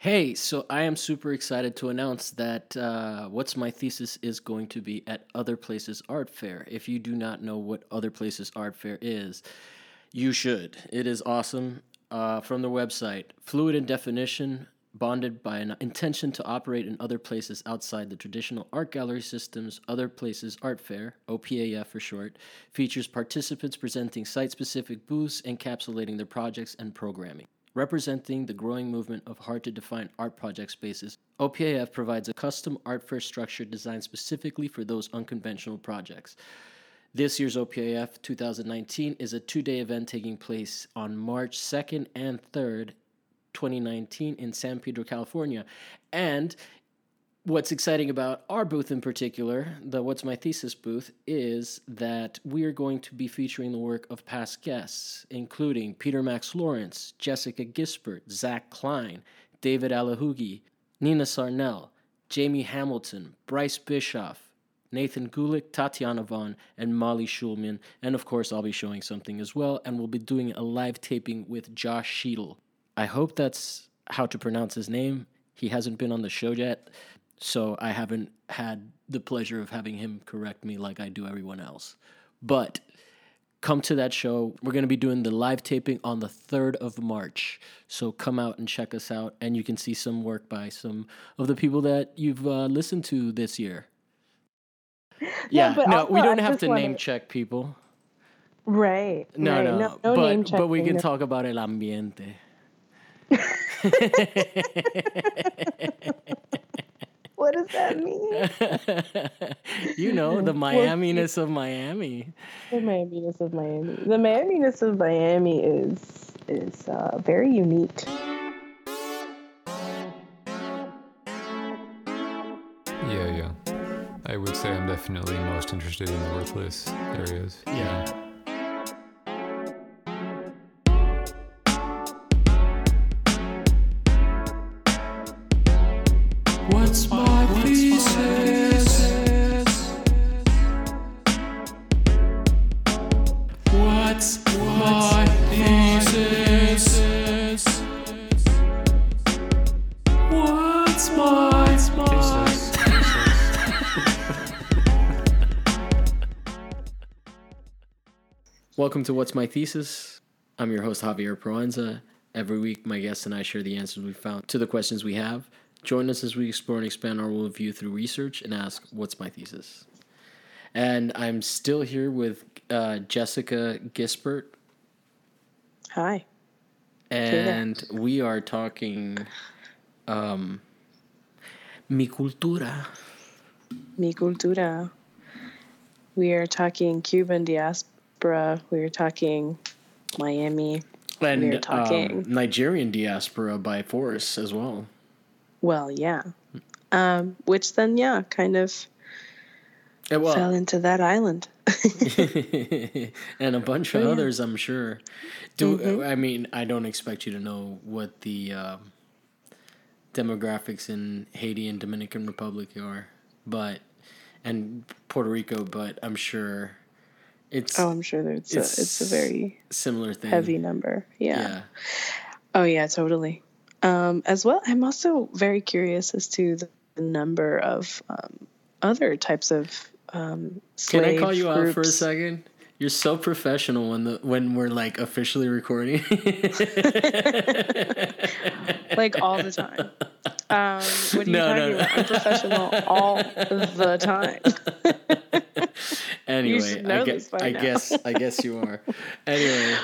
Hey, so I am super excited to announce that uh, What's My Thesis is going to be at Other Places Art Fair. If you do not know what Other Places Art Fair is, you should. It is awesome. Uh, from the website, fluid in definition, bonded by an intention to operate in other places outside the traditional art gallery systems, Other Places Art Fair, OPAF for short, features participants presenting site specific booths encapsulating their projects and programming. Representing the growing movement of hard to define art project spaces, OPAF provides a custom art fair structure designed specifically for those unconventional projects. This year's OPAF 2019 is a two day event taking place on March 2nd and 3rd, 2019, in San Pedro, California. And what's exciting about our booth in particular, the What's My Thesis booth, is that we are going to be featuring the work of past guests, including Peter Max Lawrence, Jessica Gispert, Zach Klein, David Alahugi, Nina Sarnell, Jamie Hamilton, Bryce Bischoff, Nathan Gulick, Tatiana Vaughn, and Molly Schulman. And of course, I'll be showing something as well. And we'll be doing a live taping with Josh Sheetal. I hope that's how to pronounce his name. He hasn't been on the show yet, so I haven't had the pleasure of having him correct me like I do everyone else. But come to that show. We're going to be doing the live taping on the 3rd of March. So come out and check us out, and you can see some work by some of the people that you've uh, listened to this year. Yeah, but no, we don't I have to name check people. Right. No, right. no, no, no name but, but we can talk about el ambiente. What does that mean? you know, the Miaminess of Miami. the Miami-ness of Miami. The Miami-ness of Miami is is uh, very unique. Yeah, yeah. I would say I'm definitely most interested in the worthless areas. Yeah. What's to What's My Thesis. I'm your host, Javier Proenza. Every week, my guests and I share the answers we found to the questions we have. Join us as we explore and expand our worldview through research and ask, What's my thesis? And I'm still here with uh, Jessica Gispert, Hi. and we are talking um, Mi Cultura. Mi cultura. We are talking Cuban diaspora. We are talking Miami. And We are talking- um, Nigerian diaspora by force as well. Well, yeah. Um, which then, yeah, kind of Uh, well, fell into that island. and a bunch of Oh, yeah. others, I'm sure. Do Mhm. I mean I don't expect you to know what the um, demographics in Haiti and Dominican Republic are, but and Puerto Rico, but I'm sure it's oh, I'm sure that it's, a, it's a very similar thing. heavy number. yeah. yeah. Oh yeah, totally. Um, as well, I'm also very curious as to the number of um, other types of um, Can I call you out for a second? You're so professional when the when we're like officially recording. Like all the time. Um, what are you No, talking no, no. about? I'm professional all the time. anyway, should I, know gue- this by I now. guess I guess you are. Anyway,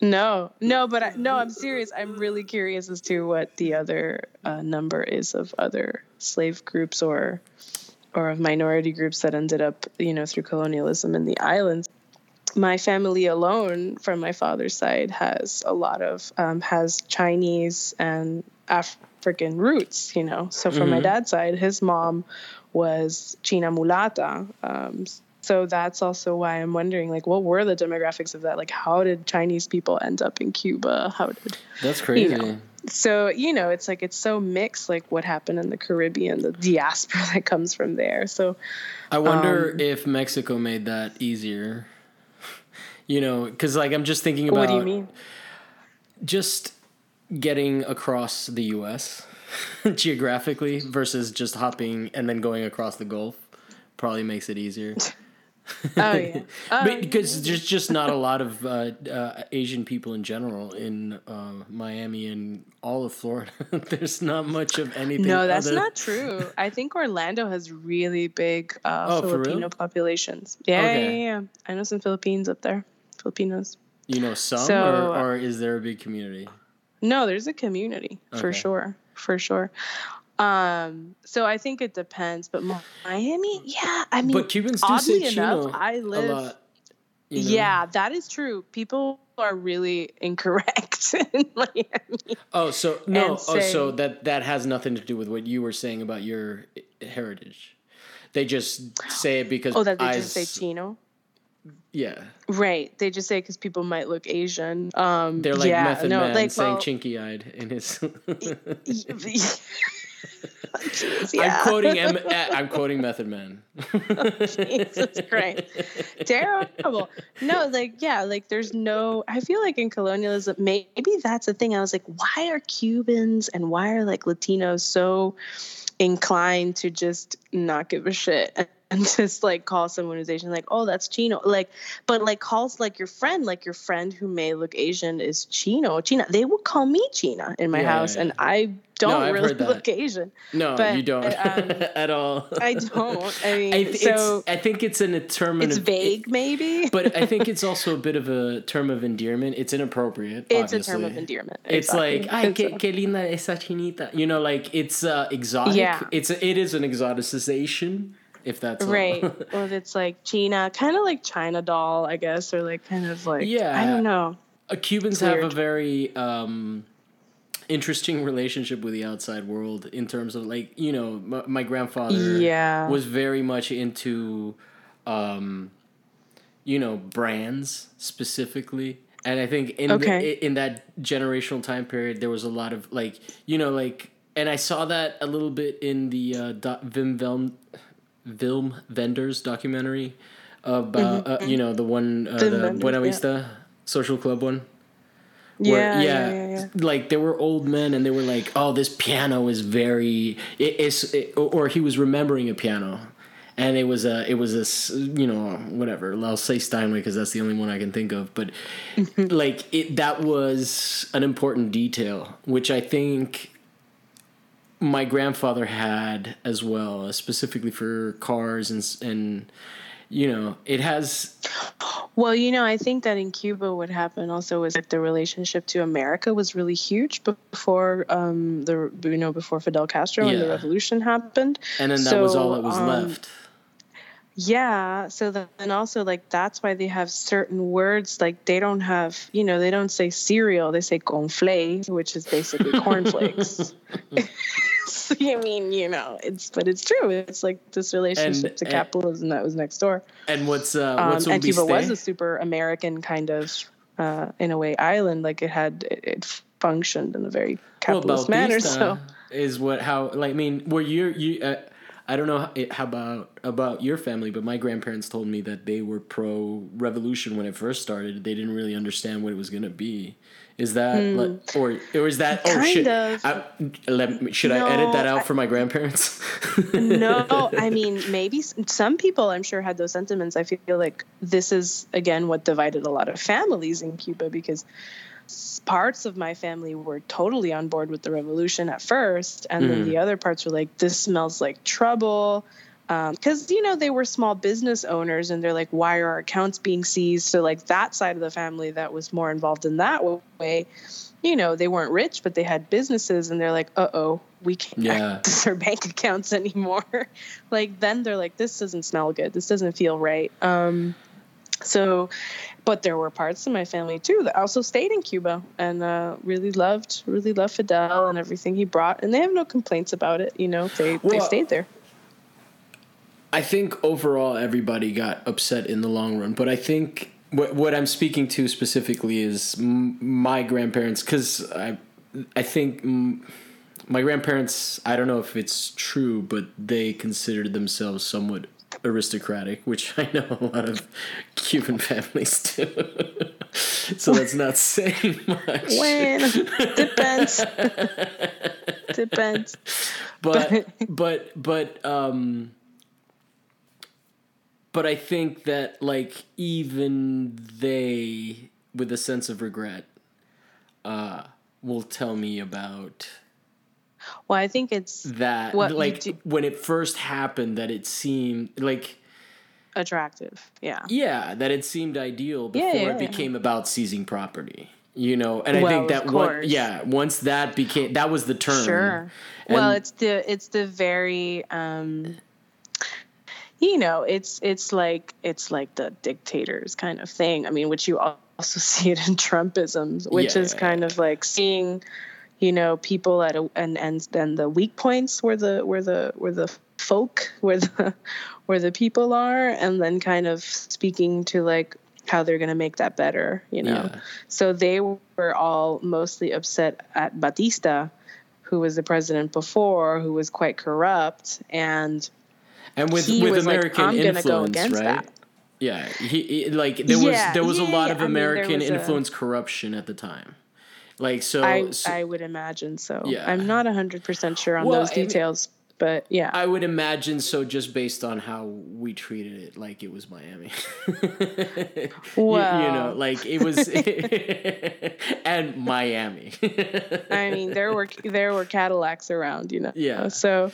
No, no, but I, no, I'm serious. I'm really curious as to what the other uh, number is of other slave groups or or of minority groups that ended up, you know, through colonialism in the islands. My family alone, from my father's side, has a lot of um, has Chinese and African roots. You know, so from my Mhm. dad's side, his mom was China mulata. Um, so that's also why I'm wondering, like, what were the demographics of that? Like, how did Chinese people end up in Cuba? How did that's crazy. know. so you know it's like it's so mixed like what happened in the caribbean the diaspora that comes from there so I wonder Um, if Mexico made that easier. You know, because like I'm just thinking about what do you mean just getting across the U.S. geographically versus just hopping and then going across the Gulf probably makes it easier. Oh yeah. But because there's just not a lot of uh, uh, Asian people in general in uh, Miami and all of Florida. there's not much of anything. no, that's other- not true. I think Orlando has really big uh, Oh? Filipino populations. Yeah, Okay. yeah, yeah. I know some Philippines up there. Filipinos. You know, some So- or, or is there a big community? No, there's a community for sure, for sure. Um, so I think it depends, but Miami, yeah, I mean, But Cubans do oddly say enough, chino I live. lot. you know? Yeah, that is true. People are really incorrect in Miami. Oh, so no. oh, so that that has nothing to do with what you were saying about your heritage. They just say it because Oh, that they I just say Chino. Yeah, Right. They just say because people might look Asian. Um, they're like yeah, Method no, Man like, saying well, chinky eyed in his. Jeez, I'm quoting M- uh, I'm quoting Method Man. Jesus Christ. Terrible. No, like, yeah, like there's no, I feel like in colonialism, maybe that's the thing. I was like, why are Cubans and why are like Latinos so inclined to just not give a shit and, just like call someone who's Asian, like, oh, that's Chino. Like, but like calls like your friend, like your friend who may look Asian is Chino. China. They would call me China in my Yeah, house, yeah. and I don't I've really look Asian. No, But, you don't um, at all. I don't. I mean, I, th- so it's, I think it's an determinant. it's vague, maybe. but I think it's also a bit of a term of endearment. It's inappropriate. it's obviously. a term of endearment. It's exactly. like, ay, que, a- que linda esa chinita. You know, like it's uh, exotic. Yeah. It's a, it is an exoticization, if that's right. or if it's like China, kind of like China doll, I guess, or like kind of like Yeah. I don't know. Uh, Cubans have a very um, interesting relationship with the outside world in terms of like you know my, my grandfather Yeah. was very much into um, you know brands specifically and i think in Okay. the, in that generational time period there was a lot of like you know like and i saw that a little bit in the uh, Vim Velm, Vilm Wenders documentary about uh, you know the one uh, the Wenders, Buena yeah. Vista social club one? Yeah, where- yeah, yeah, yeah. like there were old men and they were like oh this piano is very it, it's it, or he was remembering a piano. And it was a it was a you know whatever. I'll say steinway because that's the only one i can think of. But like it that was an important detail which i think my grandfather had as well uh, specifically for cars and and you know it has Well, you know, I think that in Cuba, what happened also was that the relationship to America was really huge before um, the you know before Fidel Castro and the revolution happened. and then that was all that was um, left Yeah. So then also like that's why they have certain words like they don't have you know they don't say cereal they say conflay which is basically cornflakes. so, I mean you know it's but it's true it's like this relationship to and- capitalism that was next door. and what's uh Um, what's and Cuba was a super American kind of uh, in a way island like it had it, it functioned in a very capitalist manner. So is what how like I mean were you you uh, I don't know how, how about about your family, but my grandparents told me that they were pro revolution when it first started. They didn't really understand what it was gonna be. Is that hmm. like, or or is that oh. Kind shit? I, let me, should I edit that out I- for my grandparents? no, I mean maybe some people I'm sure had those sentiments. I feel like this is again what divided a lot of families in Cuba because parts of my family were totally on board with the revolution at first, and then Mhm. the other parts were like, "This smells like trouble." Because you know they were small business owners, and they're like, "Why are our accounts being seized?" So like that side of the family that was more involved in that way, you know, they weren't rich, but they had businesses, and they're like, "Uh oh, we can't Yeah. access our bank accounts anymore." like then they're like, "This doesn't smell good. This doesn't feel right." Um, so, but there were parts of my family too that also stayed in Cuba and uh, really loved, really loved Fidel and everything he brought, and they have no complaints about it. You know, they they stayed there. I think overall everybody got upset in the long run, but I think what what I'm speaking to specifically is m- my grandparents because I I think mm, my grandparents I don't know if it's true, but they considered themselves somewhat aristocratic, which I know a lot of Cuban families do. so that's not saying much. When depends. depends. but but but um but I think that like even they with a sense of regret uh will tell me about Well, I think it's that What like do- when it first happened that it seemed like attractive. Yeah. yeah that it seemed ideal before yeah, it yeah. became about seizing property you know and i Well, think that one yeah once that became that was the term Sure. well, it's the it's the very um you know, it's it's like it's like the dictators kind of thing. I mean, which you also see it in Trumpisms, which is kind of like seeing you know people at a and and then the weak points where the where the where the folk where the where the people are and then kind of speaking to like how they're going to make that better you know Yeah. so they were all mostly upset at batista who was the president before who was quite corrupt and and with with like, american "I'm gonna go influence right that." yeah he, he- like there was Yeah, there was a lot of I mean, american a- influence corruption at the time like so, I, so I would imagine so Yeah. i'm not 100% sure on Well, those I mean- details but yeah I would imagine so just based on how we treated it like it was Miami. You- you, know, like it was and Miami. I mean, there were there were Cadillacs around, you know. Yeah. So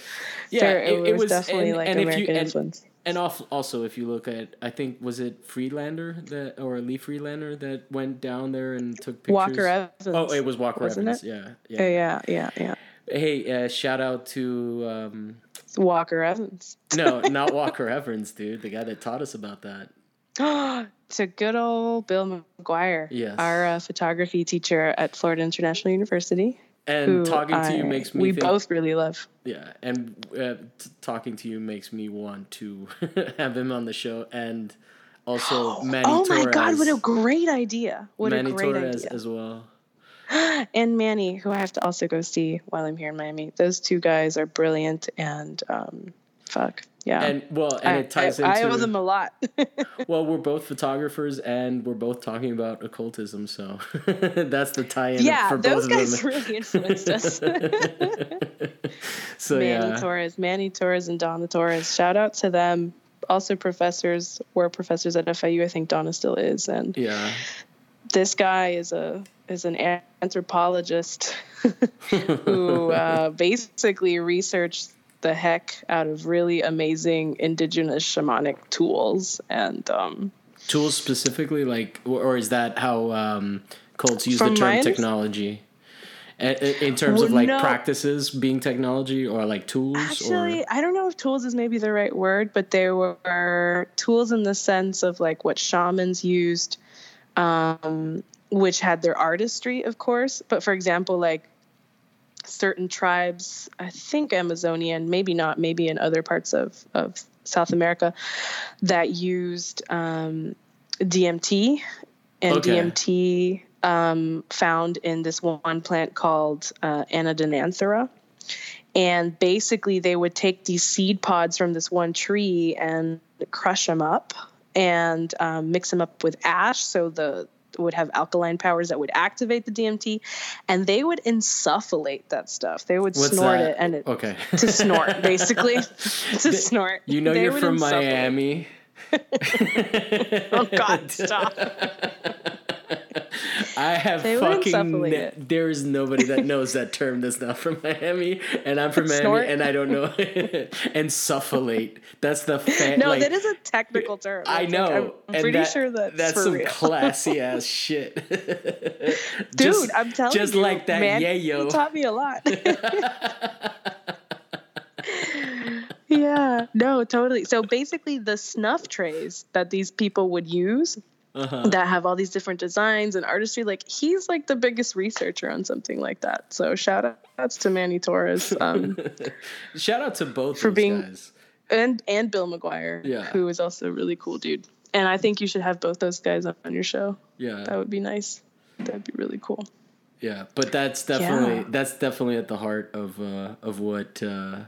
Yeah, there, it- it, it was, was- definitely and- like and American influence. And also if you look at I think was it Friedlander that or Lee Friedlander that went down there and took pictures. Walker Evans. Oh, it was Walker wasn't Evans. it? Yeah. Yeah, Yeah. yeah, yeah. Hey, uh, shout out to um Walker Evans. no, not Walker Evans, dude, the guy that taught us about that. to good old Bill McGuire, Yes. our uh, photography teacher at Florida International University. And who talking to you makes me we think both really love. Yeah, and uh, t- talking to you makes me want to have him on the show, and also Manny oh my God! What a great idea! What Manny a great Torres idea! as well. and Manny, who I have to also go see while I'm here in Miami. Those two guys are brilliant, and um, fuck yeah. And well, and I, it ties I, I owe them a lot. well, we're both photographers, and we're both talking about occultism, so that's the tie-in yeah, for those both guys of them. really influenced us. so Manny yeah, Torres, Manny Torres, and Donna Torres. Shout out to them. Also, professors were professors at FIU. I think Donna still is, and yeah, this guy is a is an anthropologist who uh, basically researched the heck out of really amazing indigenous shamanic tools and um, tools specifically, like, or is that how um, cults use the term technology? A- In terms of like no. practices being technology or like tools Actually, or I don't know if tools is maybe the right word, but there were tools in the sense of like what shamans used, um, which had their artistry, of course. But for example, like certain tribes, I think Amazonian, maybe not, maybe in other parts of, of South America, that used um, DMT and Okay. DMT um, found in this one plant called uh, Anadenanthera. And basically, they would take these seed pods from this one tree and crush them up and um, mix them up with ash. So the would have alkaline powers that would activate the DMT, and they would insufflate that stuff. They would What's snort that? it and it okay to snort, basically to snort. You know They you're from insufflate. Miami. Oh God, stop! I have They fucking. Ne- there is nobody that knows that term that's not from Miami, and I'm from Miami, Snort? and I don't know. and sufflate. That's the fa- No, like, that is a technical term. I know. I'm, pretty that- sure that's, that's some real. classy ass shit. Dude, Just- I'm telling just you, just like that man, yayo. He taught me a lot. yeah, no, totally. So basically, the snuff trays that these people would use Uh-huh. that have all these different designs and artistry, like he's like the biggest researcher on something like that. So shout outs to Manny Torres um, Shout out to both For those being- guys. and and Bill McGuire, Yeah. who is also a really cool dude. And I think you should have both those guys on your show. Yeah, that would be nice. That'd be really cool. yeah, but that's definitely Yeah. that's definitely at the heart of uh, of what uh,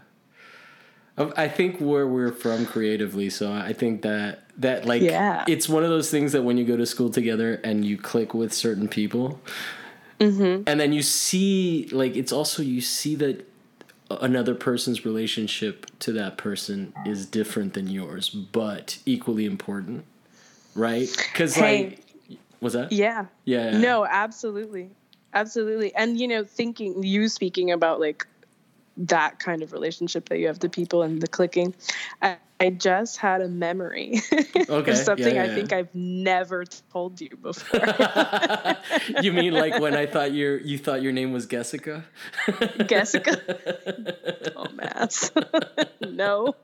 of, I think where we're from creatively. So I think that that like Yeah. it's one of those things that when you go to school together and you click with certain people, Mm-hmm. and then you see like it's also you see that another person's relationship to that person is different than yours, but equally important, right? Because Hey. like, was that? Yeah. Yeah, yeah. No, absolutely. Absolutely. And you know, thinking you speaking about like that kind of relationship that you have to people and the clicking. I, I just had a memory Okay, of something yeah, I yeah, think. I've never told you before. you mean like when I thought your you thought your name was Jessica? Jessica. oh, mass. no.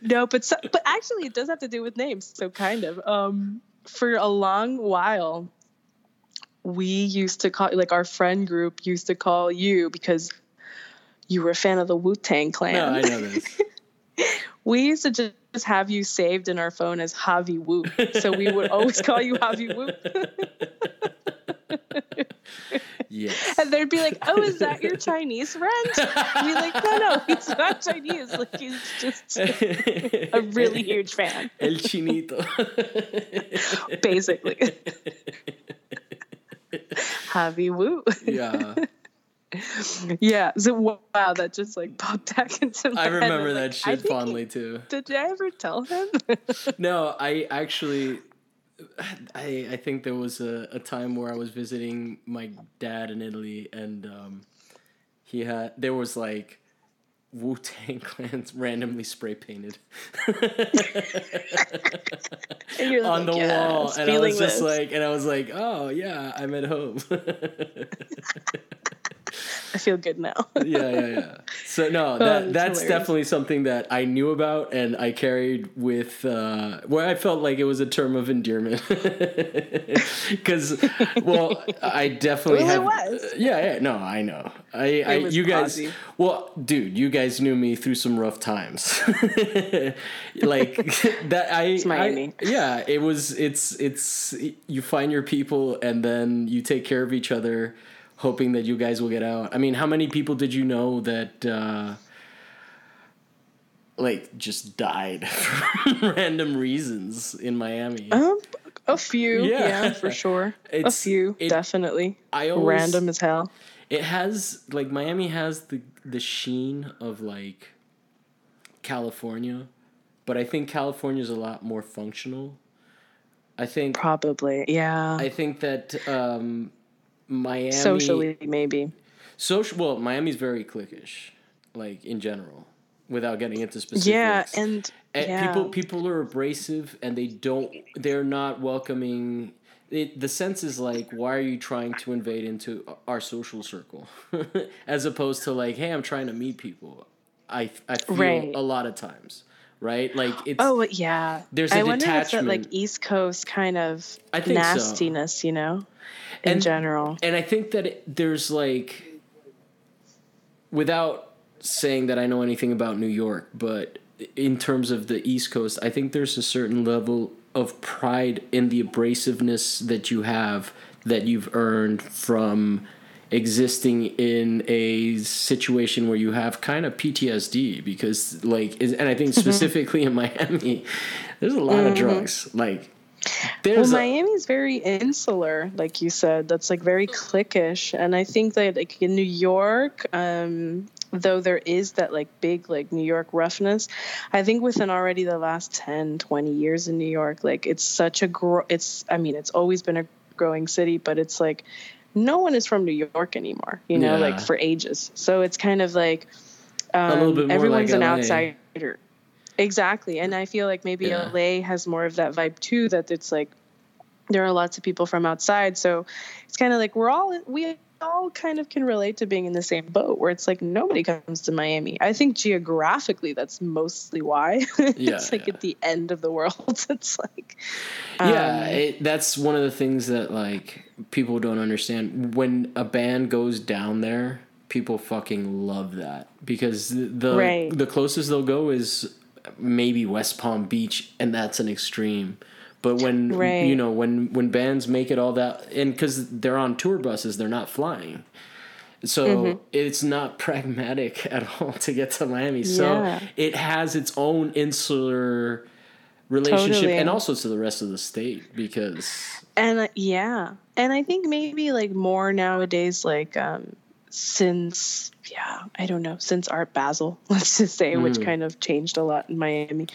no, but so, but actually, it does have to do with names. So kind of. Um, for a long while, we used to call like our friend group used to call you because you were a fan of the Wu Tang Clan. No, I know this. we used to just have you saved in our phone as Javi Wu, so we would always call you Javi Wu. Yes. And they'd be like, "Oh, is that your Chinese friend?" And be like, "No, no, he's not Chinese. Like he's just a really huge fan, El chinito. basically." Javi Wu. yeah. Yeah. So wow, that just like popped back into my I head. remember I'm that like, shit think he- fondly too. Did I ever tell him? No, I actually I I think there was a, a time where I was visiting my dad in Italy and um he had there was like Wu Tang clans randomly spray painted you're on the like, wall, and I was just this." like, and I was like, oh yeah, I'm at home. I feel good now. yeah, yeah, yeah. So no, that that's that's definitely something that I knew about and I carried with uh, where I felt like it was a term of endearment. Because, well, I definitely Well, it have. was. Yeah, yeah. No, I know. I, I you guys. Well, dude, you guys knew me through some rough times. like that. I. Miami. I- yeah, it was. It's. It's. You find your people and then you take care of each other hoping that you guys will get out. I mean, how many people did you know that uh like just died for random reasons in Miami? Um, a few, Yeah. yeah, for sure. a few, it- definitely. I always Random as hell. It has like Miami has the the sheen of like California, but I think California's a lot more functional. I think Probably, yeah. I think that um Miami Socially, maybe. social well Miami's very cliquish like in general without getting into specifics. Yeah, and And yeah. people people are abrasive and they don't they're not welcoming it, the sense is like why are you trying to invade into our social circle as opposed to like hey i'm trying to meet people i i feel Right. a lot of times right like it's Oh yeah. There's I a wonder if that like. East Coast kind of think so. nastiness, you know, in And- general. and I think that it, there's like, without saying that I know anything about New York, but in terms of the East Coast, I think there's a certain level of pride in the abrasiveness that you have that you've earned from existing in a situation where you have kind of PTSD because like is- and I think mm-hmm. specifically in Miami there's a lot of mm-hmm. drugs. Like there's a- Miami's very insular, like you said. That's like very cliquish, and I think that like in New York, um, though there is that like big like New York roughness, I think within already the last 10, 20 years in New York, like it's such a grow. It's I mean it's always been a growing city, but it's like no one is from New York anymore. You know, Yeah. like for ages. So it's kind of like um, little bit more everyone's like an LA. outsider. Exactly. And I feel like maybe Yeah. LA has more of that vibe too, that it's like there are lots of people from outside. So it's kind of like we're all, we all kind of can relate to being in the same boat where it's like nobody comes to Miami. I think geographically that's mostly why. Yeah, it's like yeah. at the end of the world. it's like, yeah um, it, that's one of the things that like people don't understand when a band goes down there people fucking love that because the the, Right. the closest they'll go is maybe west palm beach and that's an extreme but when Right. you know when when bands make it all that and because they're on tour buses they're not flying so Mm-hmm. it's not pragmatic at all to get to Miami. So it has its own insular relationship Totally. and also to the rest of the state because And uh, yeah, and I think maybe like more nowadays, like um, since yeah i don't know since art basel let's just say which kind of changed a lot in miami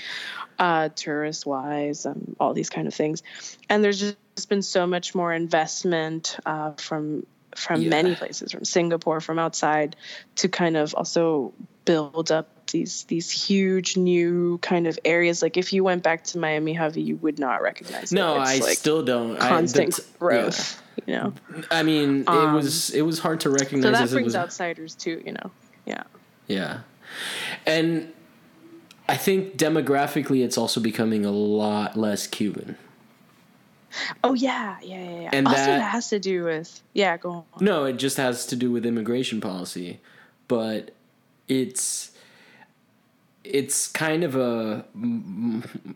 uh tourist wise um, all these kind of things and there's just been so much more investment uh, from from Yeah. many places from singapore from outside to kind of also build up these these huge new kind of areas like if you went back to miami Javi, you would not recognize No, it. I like still don't. constant I, that's- growth you know. I mean, it Um, was it was hard to recognize. so that as it brings was, outsiders too you know yeah Yeah. And I think demographically it's also becoming a lot less Cuban. Oh yeah, yeah, yeah. yeah. And also, that- that has to do with yeah. Go on. No, it just has to do with immigration policy, but it's it's kind of a m-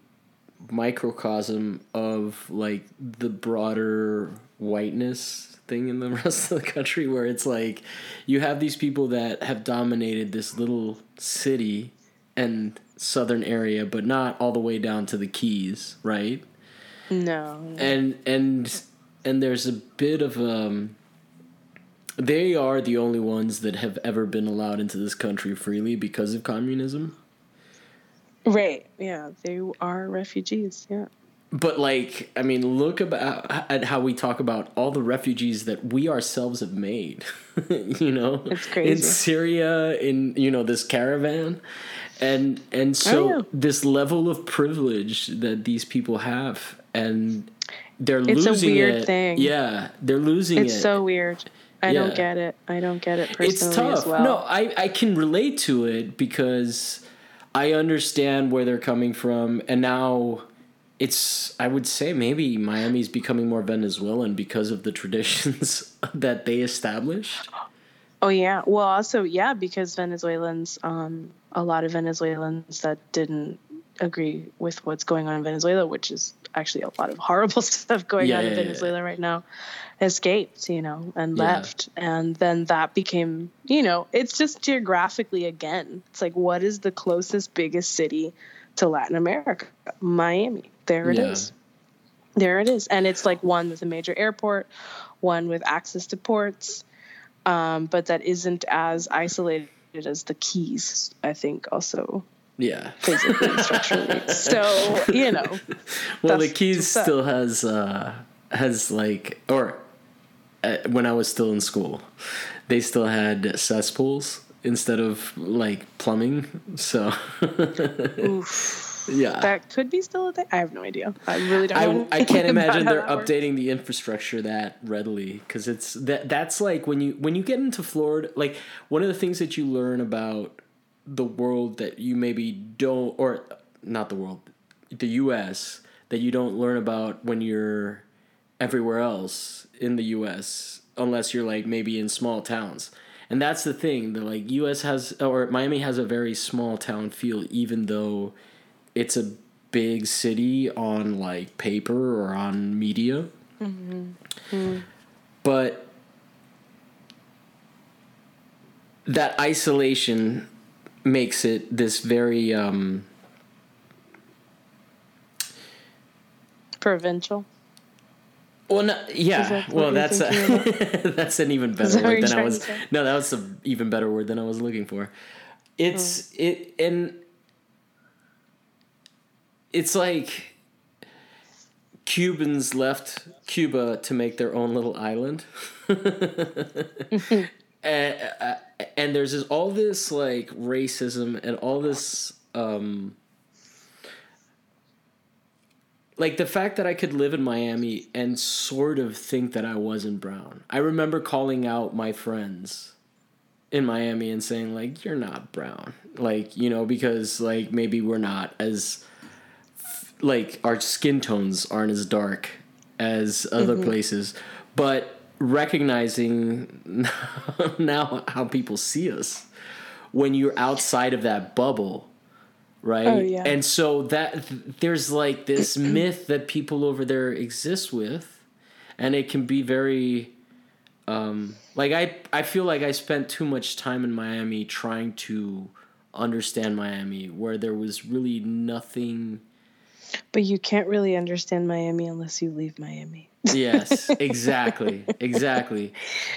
microcosm of like the broader whiteness thing in the rest of the country where it's like you have these people that have dominated this little city and southern area but not all the way down to the keys right No. and and and there's a bit of um they are the only ones that have ever been allowed into this country freely because of communism Right. Yeah, they are refugees. Yeah. but like i mean look about at how we talk about all the refugees that we ourselves have made you know It's in syria in you know this caravan and and oh, so yeah. this level of privilege that these people have and they're It's a weird it thing. yeah they're losing It's it It's so weird. I Yeah. don't get it. I don't get it personally it's tough. well. No, I, I can relate to it because I understand where they're coming from, and now it's I would say maybe Miami's becoming more Venezuelan because of the traditions that they established. Oh yeah. Well, also yeah, because Venezuelans, um, a lot of Venezuelans that didn't agree with what's going on in Venezuela, which is actually a lot of horrible stuff going Yeah, on in yeah, yeah. Venezuela right now, escaped, you know, and Yeah. left, and then that became, you know, it's just geographically again. It's like what is the closest biggest city to Latin America? Miami. There it is. Yeah. There it is. And it's like one with a major airport, one with access to ports, um, but that isn't as isolated as the Keys, I think, also Yeah. physically structurally. So, you know, Well, the Keys still has uh has like or when I was still in school, they still had cesspools instead of like plumbing. So yeah. that could be still a thing. I have no idea. I really don't know. I, I can't imagine they're works. updating the infrastructure that readily because it's that that's like when you when you get into Florida like one of the things that you learn about the world that you maybe don't or not the world the US that you don't learn about when you're everywhere else in the US unless you're like maybe in small towns. And that's the thing, the like US has or Miami has a very small town feel even though it's a big city on like paper or on media. But that isolation makes it this very um provincial. Well, no, yeah. Well, that's a, that's an even better word than I was. No, that was an even better word than I was looking for. It's Oh. it and it's like Cubans left Cuba to make their own little island. and, uh, and there's this, all this like racism and all this um like the fact that I could live in Miami and sort of think that I wasn't brown. I remember calling out my friends in Miami and saying like you're not brown. Like, you know, because like maybe we're not as like our skin tones aren't as dark as other mm-hmm. places, but recognizing now how people see us when you're outside of that bubble right Oh, yeah. and so that there's like this myth that people over there exist with and it can be very um like i i feel like i spent too much time in miami trying to understand miami where there was really nothing But you can't really understand Miami unless you leave Miami. yes, exactly, exactly.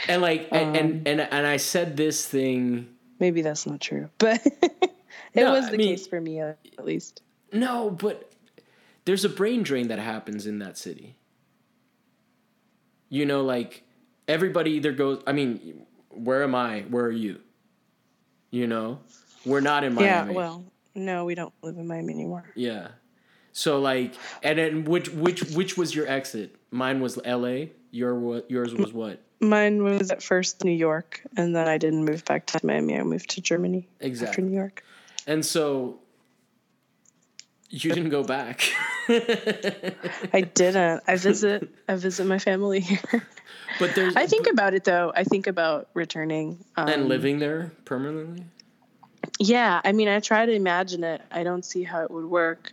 And like, and, and Um, and and I said this thing. Maybe that's not true, but it No, was I the mean- case for me at least. No, but there's a brain drain that happens in that city. You know, like everybody either goes. I mean, where am I? Where are you? You know, we're not in Miami. Yeah, well, no, we don't live in Miami anymore. Yeah. So like, and then which which which was your exit? Mine was L.A. Your? Yours was what? Mine was at first New York, and then I didn't move back to Miami. I moved to Germany after New York. And so you didn't go back. I didn't. I visit. I visit my family here. but there's I think about it though. I think about returning um, and living there permanently. Yeah, I mean, I try to imagine it. I don't see how it would work.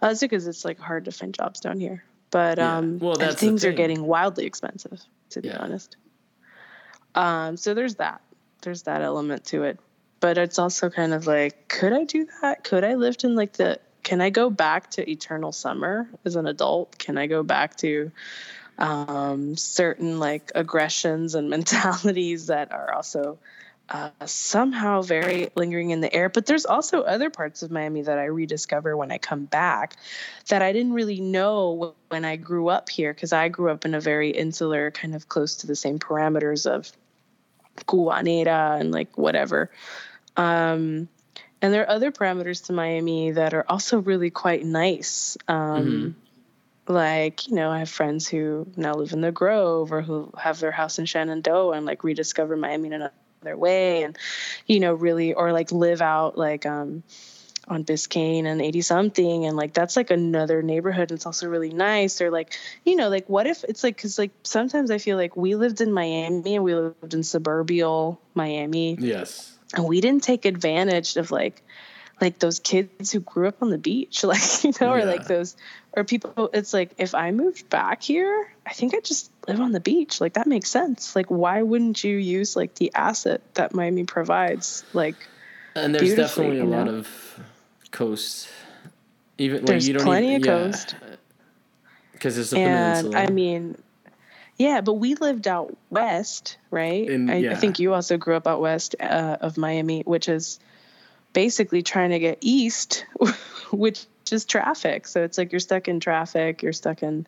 That's because it's like hard to find jobs down here. But Yeah. um, Well, and that's the things are getting wildly expensive, to be Yeah. honest. Um, so there's that. There's that element to it. But it's also kind of like, could I do that? Could I live in like the? Can I go back to eternal summer as an adult? Can I go back to um, certain like aggressions and mentalities that are also uh, somehow very lingering in the air. But there's also other parts of Miami that I rediscover when I come back that I didn't really know when I grew up here because I grew up in a very insular, kind of close to the same parameters of Guanera and like whatever. Um, and there are other parameters to Miami that are also really quite nice. Um, Like, you know, I have friends who now live in the Grove or who have their house in Shenandoah and like rediscover Miami in another way and, you know, really, or like live out like, um, on Biscayne and 80 something. And like, that's like another neighborhood. And it's also really nice. Or like, you know, like what if it's like, cause like sometimes I feel like we lived in Miami and we lived in suburbial Miami Yes. And we didn't take advantage of like like those kids who grew up on the beach like you know or like those or people it's like if i moved back here i think i just live on the beach like that makes sense like why wouldn't you use like the asset that miami provides like And there's definitely a you lot know? of coast. Even like There's you don't plenty even, of coast. Because it's a and peninsula. i mean yeah but we lived out west right? In- I, yeah. I think you also grew up out west uh, of miami which is basically trying to get east which is traffic. So it's like you're stuck in traffic you're stuck in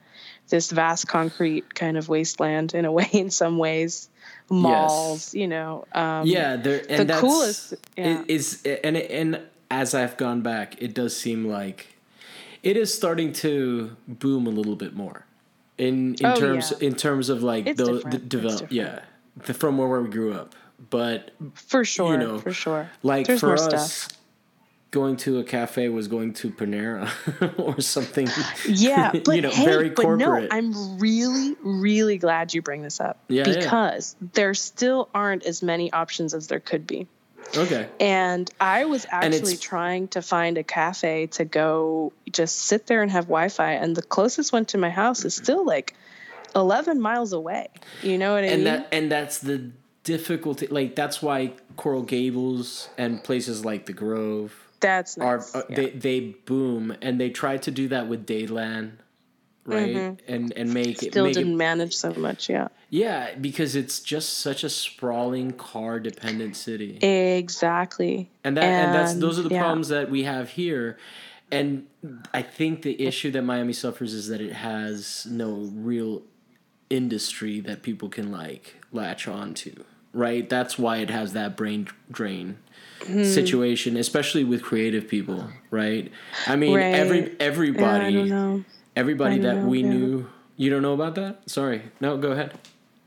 this vast concrete kind of wasteland in a way in some ways. Malls you know um, yeah, there and the coolest- yeah. it is and and as I've gone back, it does seem like it is starting to boom a little bit more in in Oh, terms yeah. in terms of like It's the, the. Develop yeah the, from where we grew up, but for sure you know, for sure like there's for more us. stuff Going to a cafe was going to Panera or something. Yeah, but you know, hey, very but corporate. no, I'm really, really glad you bring this up Yeah, yeah. because there still aren't as many options as there could be. Okay. And I was actually trying to find a cafe to go just sit there and have Wi-Fi, and the closest one to my house is still like 11 miles away. You know what I and mean? that and that's the difficulty like that's why coral gables and places like the grove That's are uh, yeah. they they boom and they tried to do that with Dadeland right and and make it Mm-hmm. still didn't it manage so much. Yeah, yeah because it's just such a sprawling car dependent city exactly. and that and, that's those are the yeah. problems that we have here and i think the issue that miami suffers is that it has no real industry that people can like latch on to right that's why it has that brain drain Hmm. situation especially with creative people right i mean Right. every Yeah, everybody know. Everybody that know, we yeah. knew you don't know about that sorry no go ahead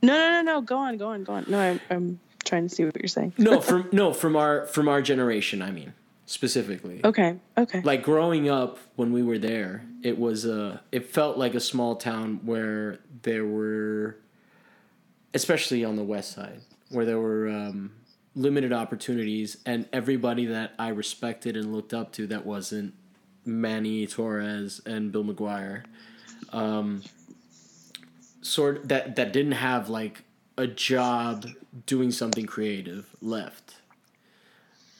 No, no, no, no. Go on, go on, go on. No, I'm, I'm trying to see what you're saying. no from no from our from our generation i mean specifically Okay, okay. like growing up when we were there it was a it felt like a small town where there were especially on the west side where there were um, limited opportunities and everybody that i respected and looked up to that wasn't manny torres and bill mcguire um, sort that that didn't have like a job doing something creative left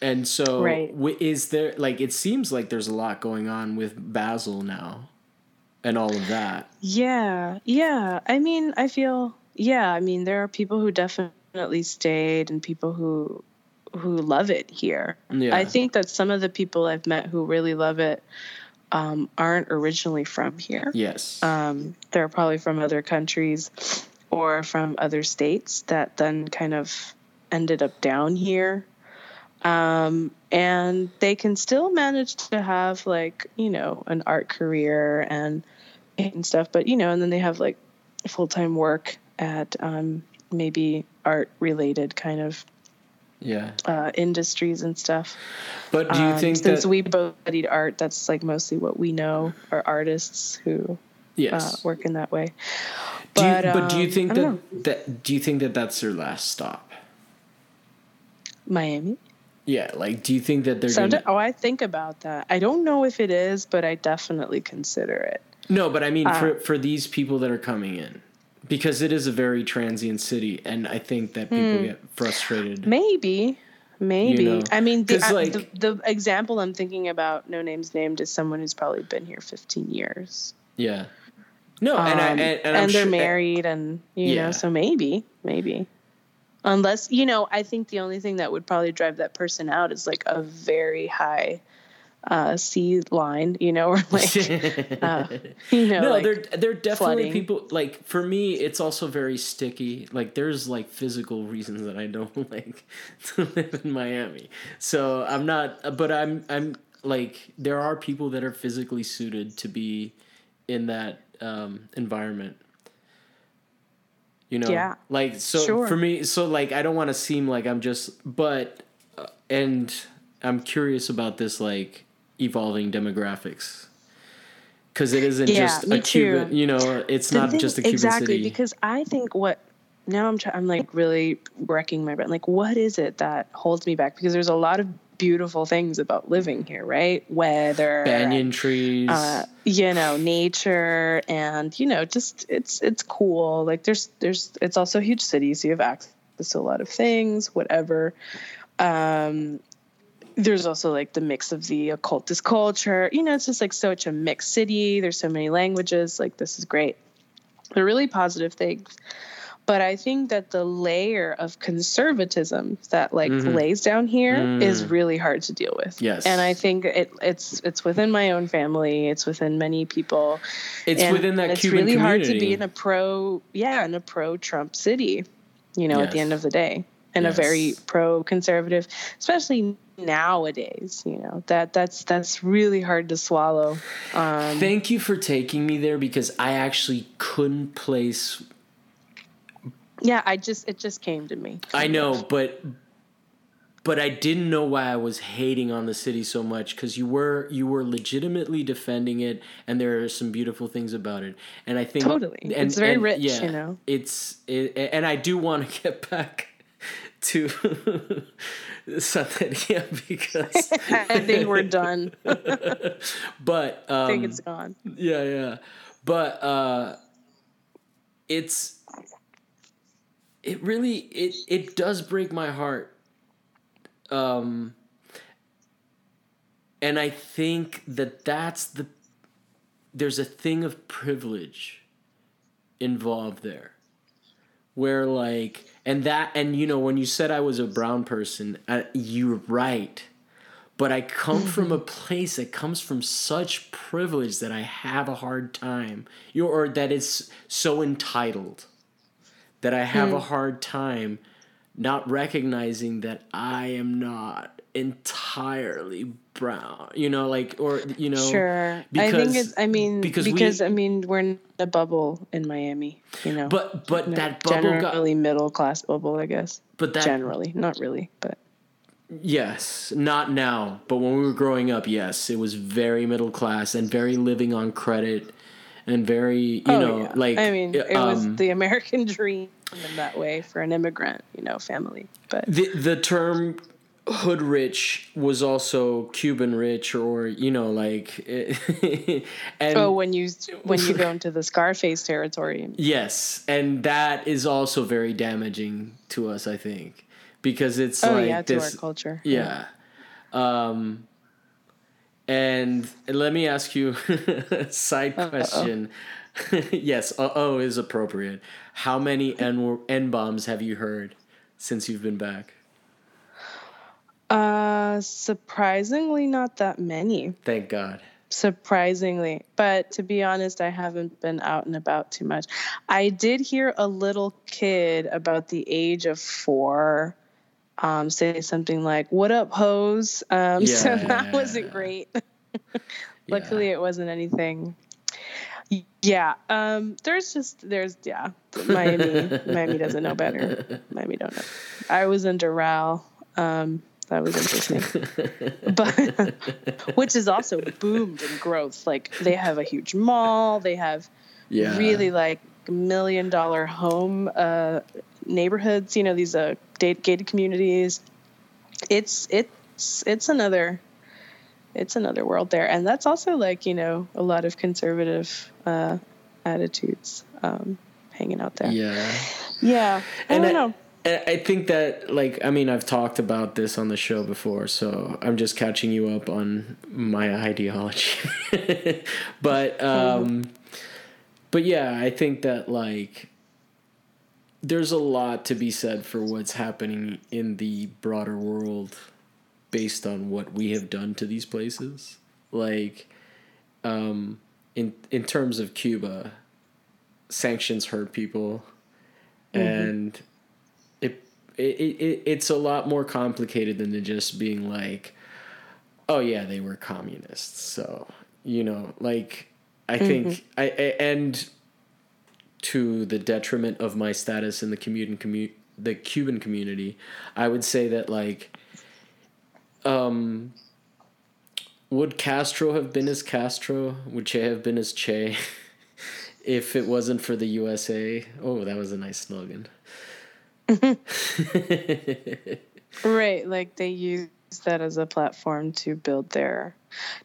And so, Right. wi- is there like it seems like there's a lot going on with Basel now, and all of that. Yeah, yeah. I mean, I feel yeah. I mean, there are people who definitely stayed, and people who who love it here. Yeah. I think that some of the people I've met who really love it um, aren't originally from here. Yes. Um, they're probably from other countries or from other states that then kind of ended up down here. Um, and they can still manage to have like, you know, an art career and and stuff, but you know, and then they have like full time work at um, maybe art related kind of yeah. uh, industries and stuff. But do you Um, think since that we both studied art, that's like mostly what we know are artists who uh, yes? work in that way. do you, But, but do you um, think that that do you think that that's their last stop? Miami. Yeah. Like, do you think that they're So, gonna? oh, I think about that. I don't know if it is, but I definitely consider it. No, but I mean Uh, for for these people that are coming in, because it is a very transient city, and I think that people get frustrated. Maybe, maybe. know, I mean, the, uh, like- the the example I'm thinking about, no names named, is someone who's probably been here 15 years. Yeah. No, and I Um, and, and, they're sure- married, and you Yeah. know, so maybe, maybe. Unless you know, I think the only thing that would probably drive that person out is like a very high uh, sea line, you know, or like uh, you know, no, like, they're they're definitely flooding. people like for me it's also very sticky. Like there's like physical reasons that I don't like to live in Miami. So I'm not but I'm I'm like there are people that are physically suited to be in that um environment. You know, Yeah. like so Sure. for me, so like I don't want to seem like I'm just, but, uh, and I'm curious about this like evolving demographics because it isn't Yeah, just a Cuban, you know, it's The not thing- just a Cuban exactly city. because I think what now I'm try- I'm like really wrecking my brain. Like, what is it that holds me back? Because there's a lot of beautiful things about living here, right? Weather, Banyan trees. uh, you know, nature, and you know, just it's it's cool. Like, there's there's it's also a huge city, so you have access to a lot of things, whatever. Um, there's also like the mix of the occultist culture. You know, it's just like such a mixed city. There's so many languages. Like this is great. They're really positive things. But I think that the layer of conservatism that like Mhm. lays down here is Mm. really hard to deal with. Yes. And I think it it's it's within my own family. It's within many people. it's and within that community. it's Cuban really community. hard to be in a pro yeah in a pro Trump city, you know, at the end of the day, and Yes. a very pro conservative, especially nowadays. You know that that's that's really hard to swallow. Um, Thank you for taking me there because I actually couldn't place. yeah, I just it just came to me. I know, but but I didn't know why I was hating on the city so much because you were you were legitimately defending it, and there are some beautiful things about it. And I think Totally. and- It's very and, rich, yeah, you know? It's it, and I do want to get back to Santeria because I think we're done. but um, I think it's gone. yeah yeah but uh it's it really it it does break my heart um and i think that that's the there's a thing of privilege involved there where like and that and you know when you said i was a brown person uh, you're right. But I come from a place that comes from such privilege that I have a hard time, you or that is so entitled that I have a hard time not recognizing that I am not entirely brown, you know, like or you know, Sure. I think it's. I mean, because because, we- I mean, we're in a bubble in Miami. You know, but but You know, that bubble got generally middle class bubble, I guess. but that generally, not really, but Yes, not now, but when we were growing up, yes, it was very middle class and very living on credit and very, you Oh, know, yeah. like I mean, it was um, the American dream in that way for an immigrant, you know, family. But the the term hood rich was also Cuban rich or, you know, like and oh, when you when you go into the Scarface territory, yes, and that is also very damaging to us, I think, because it's oh like yeah, to this our culture. Yeah. Um, and let me ask you a side question. yes, uh oh is appropriate. How many N N bombs have you heard since you've been back? Uh, surprisingly, not that many. Thank God. Surprisingly, but to be honest, I haven't been out and about too much. I did hear a little kid about the age of four um, say something like "What up, hose?" Um, yeah, so that wasn't great. Luckily, yeah. it wasn't anything. Yeah, um, there's just there's yeah, Miami. Miami doesn't know better. Miami don't know. I was in Doral. Um, that was interesting. but which is also boomed in growth. Like they have a huge mall. They have yeah. really like million dollar home uh, neighborhoods. You know these uh, gated communities. It's it's it's another it's another world there, and that's also like you know a lot of conservative uh, attitudes um, hanging out there. Yeah, yeah. I and don't I, know. I think that, like, I mean, I've talked about this on the show before, so I'm just catching you up on my ideology. but, um, but yeah, I think that, like, there's a lot to be said for what's happening in the broader world based on what we have done to these places. Like, um, in in terms of Cuba, sanctions hurt people, mm-hmm. and it, it it's a lot more complicated than just being like, oh yeah, they were communists. So you know, like I mm-hmm. think I, I and to the detriment of my status in the Cuban commu- the Cuban community, I would say that like um would Castro have been as Castro? Would Che have been as Che? if it wasn't for the USA. Oh, that was a nice slogan. right, like they use that as a platform to build their.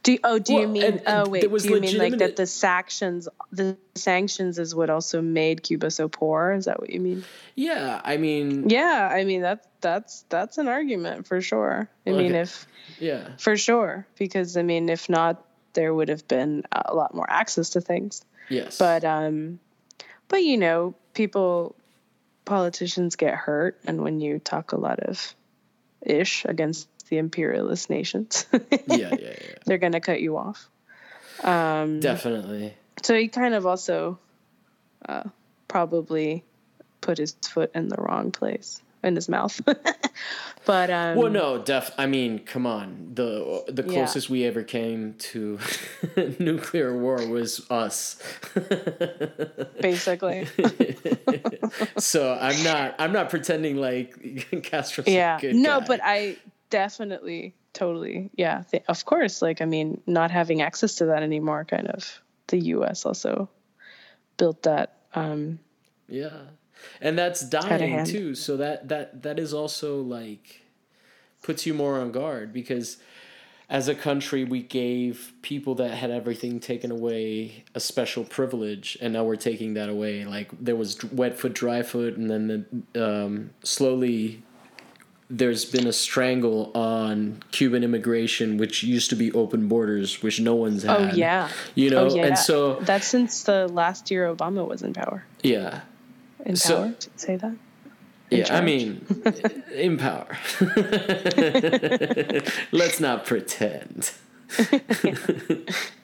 Do you, oh do well, you mean and, and oh wait do you mean like that the sanctions the sanctions is what also made Cuba so poor? Is that what you mean? Yeah, I mean. Yeah, I mean that's that's that's an argument for sure. I okay. mean if. Yeah. For sure, because I mean if not, there would have been a lot more access to things. Yes. But um, but you know people politicians get hurt and when you talk a lot of ish against the imperialist nations yeah, yeah, yeah. they're going to cut you off. Um, definitely. so he kind of also uh, probably put his foot in the wrong place in his mouth. but um, well, no, def. I mean, come on. the The closest yeah. we ever came to nuclear war was us. Basically. so I'm not. I'm not pretending like Castro's yeah. no, guy. but I definitely, totally, yeah. Th- of course, like I mean, not having access to that anymore, kind of. The U.S. also built that. Um, yeah and that's dying too. So that that that is also like puts you more on guard because as a country we gave people that had everything taken away a special privilege and now we're taking that away like there was wet foot dry foot and then the, um, slowly there's been a strangle on Cuban immigration, which used to be open borders, which no one's oh, had. Oh yeah, you know, oh, yeah. and so that's since the last year Obama was in power. Yeah, in so, power? Say that? In yeah, charge? I mean, in power. Let's not pretend.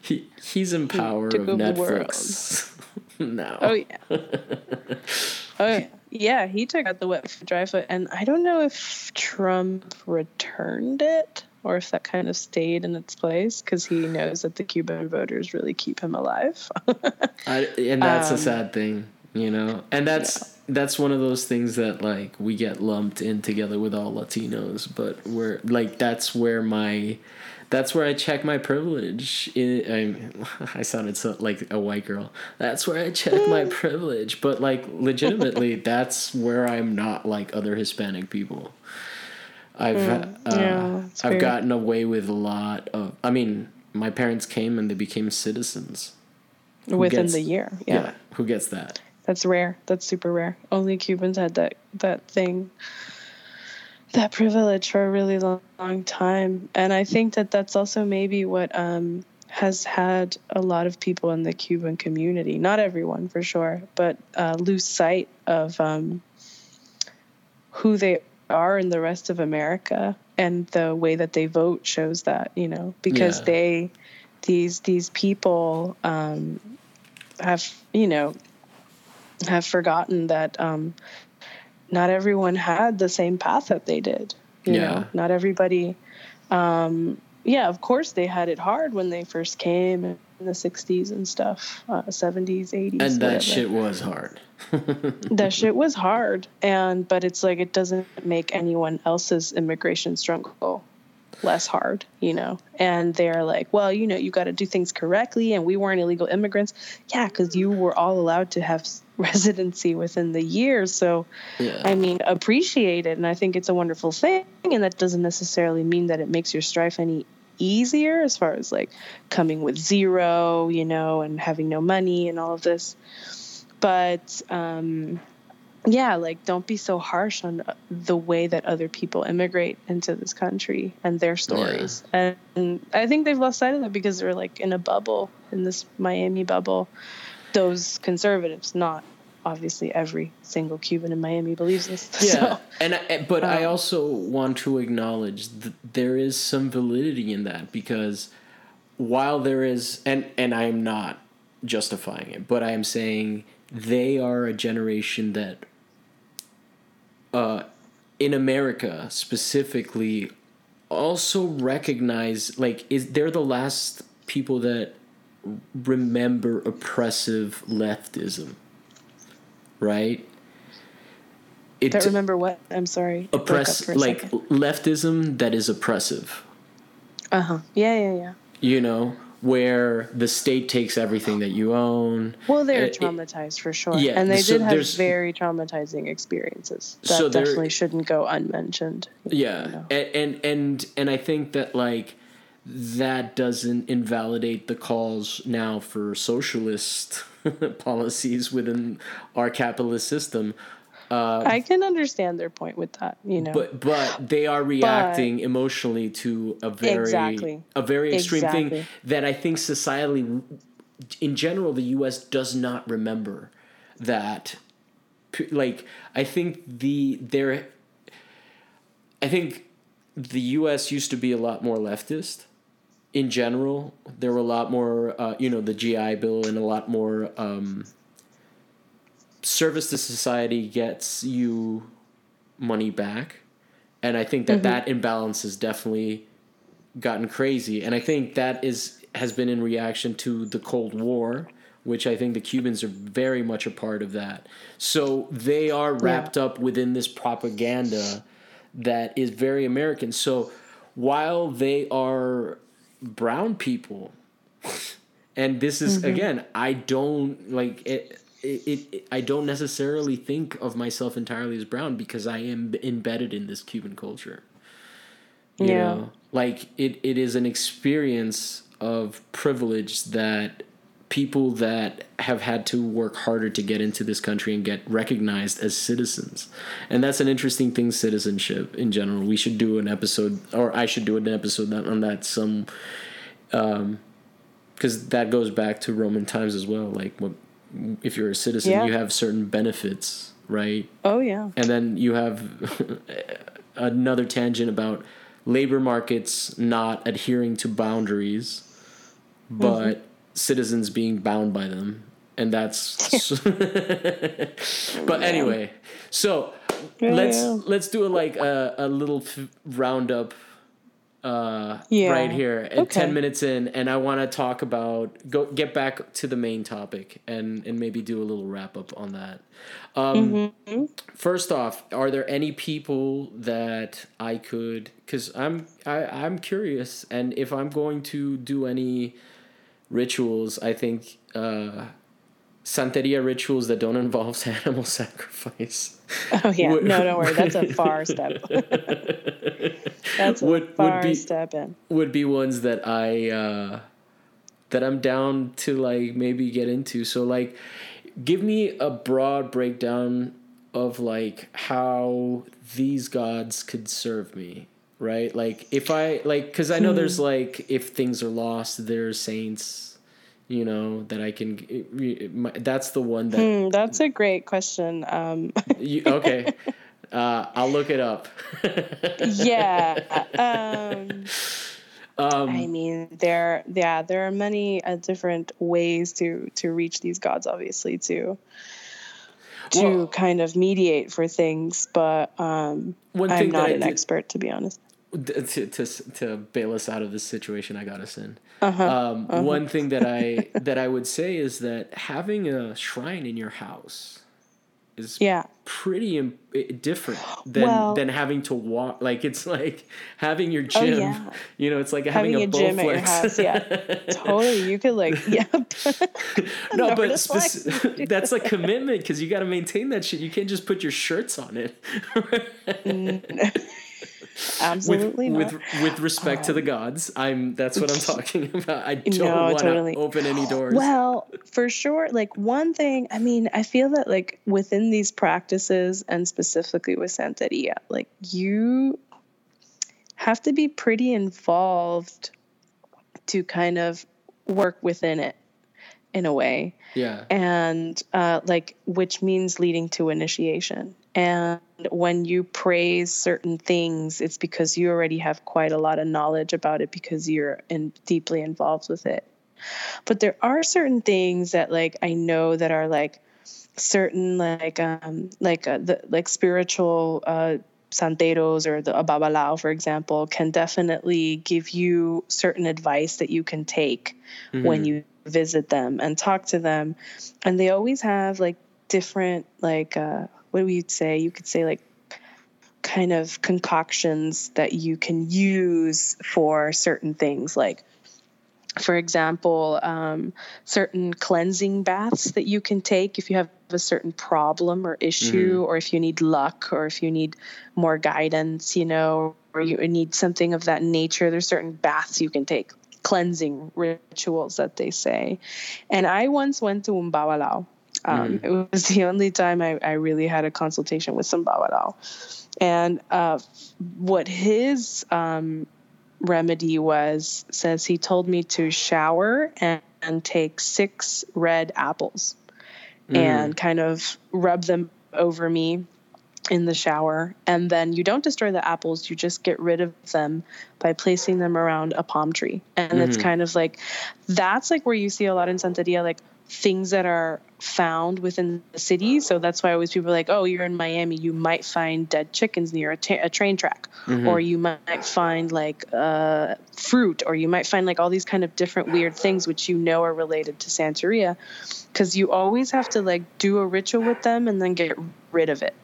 he, he's in power of Netflix no Oh yeah. oh yeah. Yeah, he took out the wet foot, dry foot, and I don't know if Trump returned it or if that kind of stayed in its place because he knows that the Cuban voters really keep him alive. I, and that's um, a sad thing you know and that's yeah. that's one of those things that like we get lumped in together with all latinos but we're like that's where my that's where I check my privilege. In, I, I sounded so like a white girl. That's where I check my privilege. But like legitimately, that's where I'm not like other Hispanic people. I've mm, uh, yeah, I've gotten away with a lot of. I mean, my parents came and they became citizens. Who Within gets, the year, yeah. yeah. Who gets that? That's rare. That's super rare. Only Cubans had that that thing. that privilege for a really long, long time. And I think that that's also maybe what um, has had a lot of people in the Cuban community, not everyone for sure, but uh, lose sight of um, who they are in the rest of America. And the way that they vote shows that, you know, because Yeah. they, these, these people um, have, you know, have forgotten that um, not everyone had the same path that they did. You Yeah. know, not everybody. Um, yeah, of course they had it hard when they first came in the '60s and stuff, uh, '70s, '80s. And that whatever. shit was hard. that shit was hard, and but it's like it doesn't make anyone else's immigration struggle less hard, you know. And they're like, well, you know, you got to do things correctly, and we weren't illegal immigrants. Yeah, because you were all allowed to have residency within the year, so. Yeah. I mean, appreciate it. And I think it's a wonderful thing. And that doesn't necessarily mean that it makes your strife any easier as far as like coming with zero, you know, and having no money and all of this. But um, yeah, like don't be so harsh on the way that other people immigrate into this country and their stories. And, and I think they've lost sight of that because they're like in a bubble, in this Miami bubble. Those conservatives, not obviously every single Cuban in Miami believes this. Yeah, So, and I, but I um, also want to acknowledge that there is some validity in that because while there is, and and I am not justifying it, but I am saying they are a generation that, uh, in America specifically, also recognize like is they're the last people that remember oppressive leftism, right? It, But remember what? I'm sorry. it broke up oppress like second. leftism that is oppressive Uh-huh. Yeah, yeah, yeah. you know where the state takes everything that you own Well, they're It- it- traumatized for sure. yeah, and they so did have very traumatizing experiences. That So definitely shouldn't go unmentioned. yeah know. and, and and and i think that like that doesn't invalidate the calls now for socialist policies within our capitalist system uh, I can understand their point with that, you know. but but they are reacting emotionally to a very Exactly. a very extreme Exactly. thing that I think societally in general the US does not remember that like I think the there I think the US used to be a lot more leftist in general there were a lot more uh, you know the GI bill and a lot more um, service to society gets you money back. And i think that that imbalance has definitely gotten crazy. And i think that is has been in reaction to the cold war which i think the cubans are very much a part of that. So they are wrapped up within this propaganda that is very american. So while they are brown people. And this is mm-hmm. again i don't like it, it, it i don't necessarily think of myself entirely as brown because i am embedded in this cuban culture. You Yeah. know? Like it, it is an experience of privilege that people that have had to work harder to get into this country and get recognized as citizens and that's an interesting thing citizenship in general we should do an episode or i should do an episode on that some because that goes back to Roman times as well. Like, what, if you're a citizen, Yeah. you have certain benefits, right? oh yeah. And then you have another tangent about labor markets not adhering to boundaries, but Mm-hmm. citizens being bound by them. And that's. but anyway, so Yeah, let's let's do a, like a, a little f- roundup uh, Yeah. right here at Okay. 10 minutes in and i want to talk about go get back to the main topic and and maybe do a little wrap up on that um, Mm-hmm. first off are there any people that i could because i'm I, i'm curious and if i'm going to do any rituals i think uh santeria rituals that don't involve animal sacrifice Oh yeah. Would- no, don't worry. That's a far step. That's a Would- would far be- step in. would be ones that I uh that I'm down to like maybe get into. So like give me a broad breakdown of like how these gods could serve me, right? Like if I like cuz I know there's like if things are lost, there's saints, you know, that I can my, that's the one that Hmm, that's a great question. Um, you, okay. Uh, I'll look it up. yeah. Um, Um, I mean, there, yeah, there are many uh, different ways to to reach these gods, obviously, to to Well- kind of mediate for things. But um, I'm not an did- expert, to be honest. To, to to bail us out of this situation I got us in. Uh-huh. Um, One thing that I that I would say is that having a shrine in your house is Yeah. pretty Im- different than Well- than having to walk. Like it's like having your Oh, gym. yeah. You know, it's like having, Having a, a gym at your house, yeah. Totally, you could like, yeah. no, but speci- that's a commitment because you got to maintain that shit. You can't just put your shirts on it. Absolutely with, not. Um, with with respect to the gods, I'm that's what I'm talking about. I don't No, want to totally. open any doors. Well, for sure. Like one thing, I mean, I feel that like within these practices and specifically with Santeria, like you have to be pretty involved to kind of work within it in a way. yeah, And uh, like, which means leading to initiation. And when you praise certain things, it's because you already have quite a lot of knowledge about it because you're in, deeply involved with it. But there are certain things that, like, I know that are like certain, like, um, like uh, the like spiritual uh, santeros or the ababalao, for example, can definitely give you certain advice that you can take when you visit them and talk to them. And they always have like different, like, uh, what do we say? You could say like kind of concoctions that you can use for certain things. Like for example um, certain cleansing baths that you can take if you have a certain problem or issue or if you need luck or if you need more guidance you know or you need something of that nature. There's certain baths you can take cleansing rituals that they say. And i once went to umbawalao um, it was the only time I, I really had a consultation with some babalao and uh, what his um, remedy was says he told me to shower and, and take six red apples and kind of rub them over me in the shower. And then you don't destroy the apples you just get rid of them by placing them around a palm tree. And it's kind of like that's like where you see a lot in santeria like things that are found within the city. So that's why always people are like oh you're in miami you might find dead chickens near a, ta- a train track. Or you might find like uh, fruit or you might find like all these kind of different weird things which you know are related to santeria. Because you always have to like do a ritual with them and then get rid of it.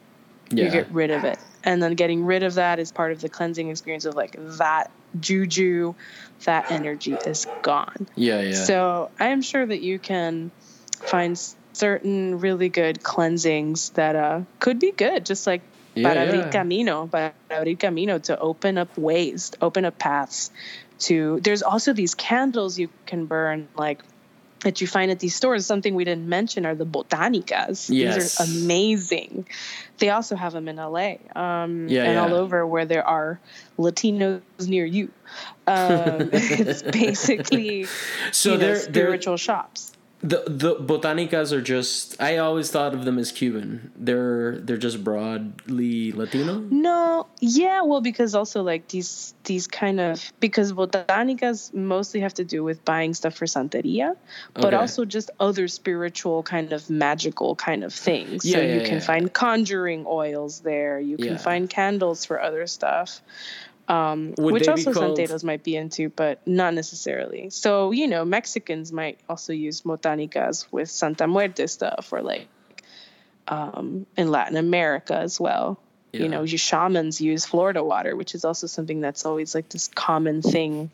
You get rid of it. And then getting rid of that is part of the cleansing experience of like that juju that energy is gone yeah, yeah. so i am sure that you can find certain really good cleansings that uh, could be good just like Yeah, para abrir yeah. camino para abrir camino to open up ways open up paths to there's also these candles you can burn like that you find at these stores something we didn't mention are the botanicas Yes. these are amazing they also have them in la um, Yeah, and yeah. all over where there are latinos near you um, it's basically so you know, spiritual shops the the botanicas are just. I always thought of them as Cuban. They're they're just broadly Latino. No, yeah, well, because also like these these kind of because botanicas mostly have to do with buying stuff for santeria, but Okay. also just other spiritual kind of magical kind of things. Yeah, so yeah, you can yeah. find conjuring oils there. You can Yeah. find candles for other stuff. Um, which also called- santeros might be into, but not necessarily. So you know, Mexicans might also use botanicas with Santa Muerte stuff, or like um, in Latin America as well. Yeah. You know, your shamans use Florida water, which is also something that's always like this common thing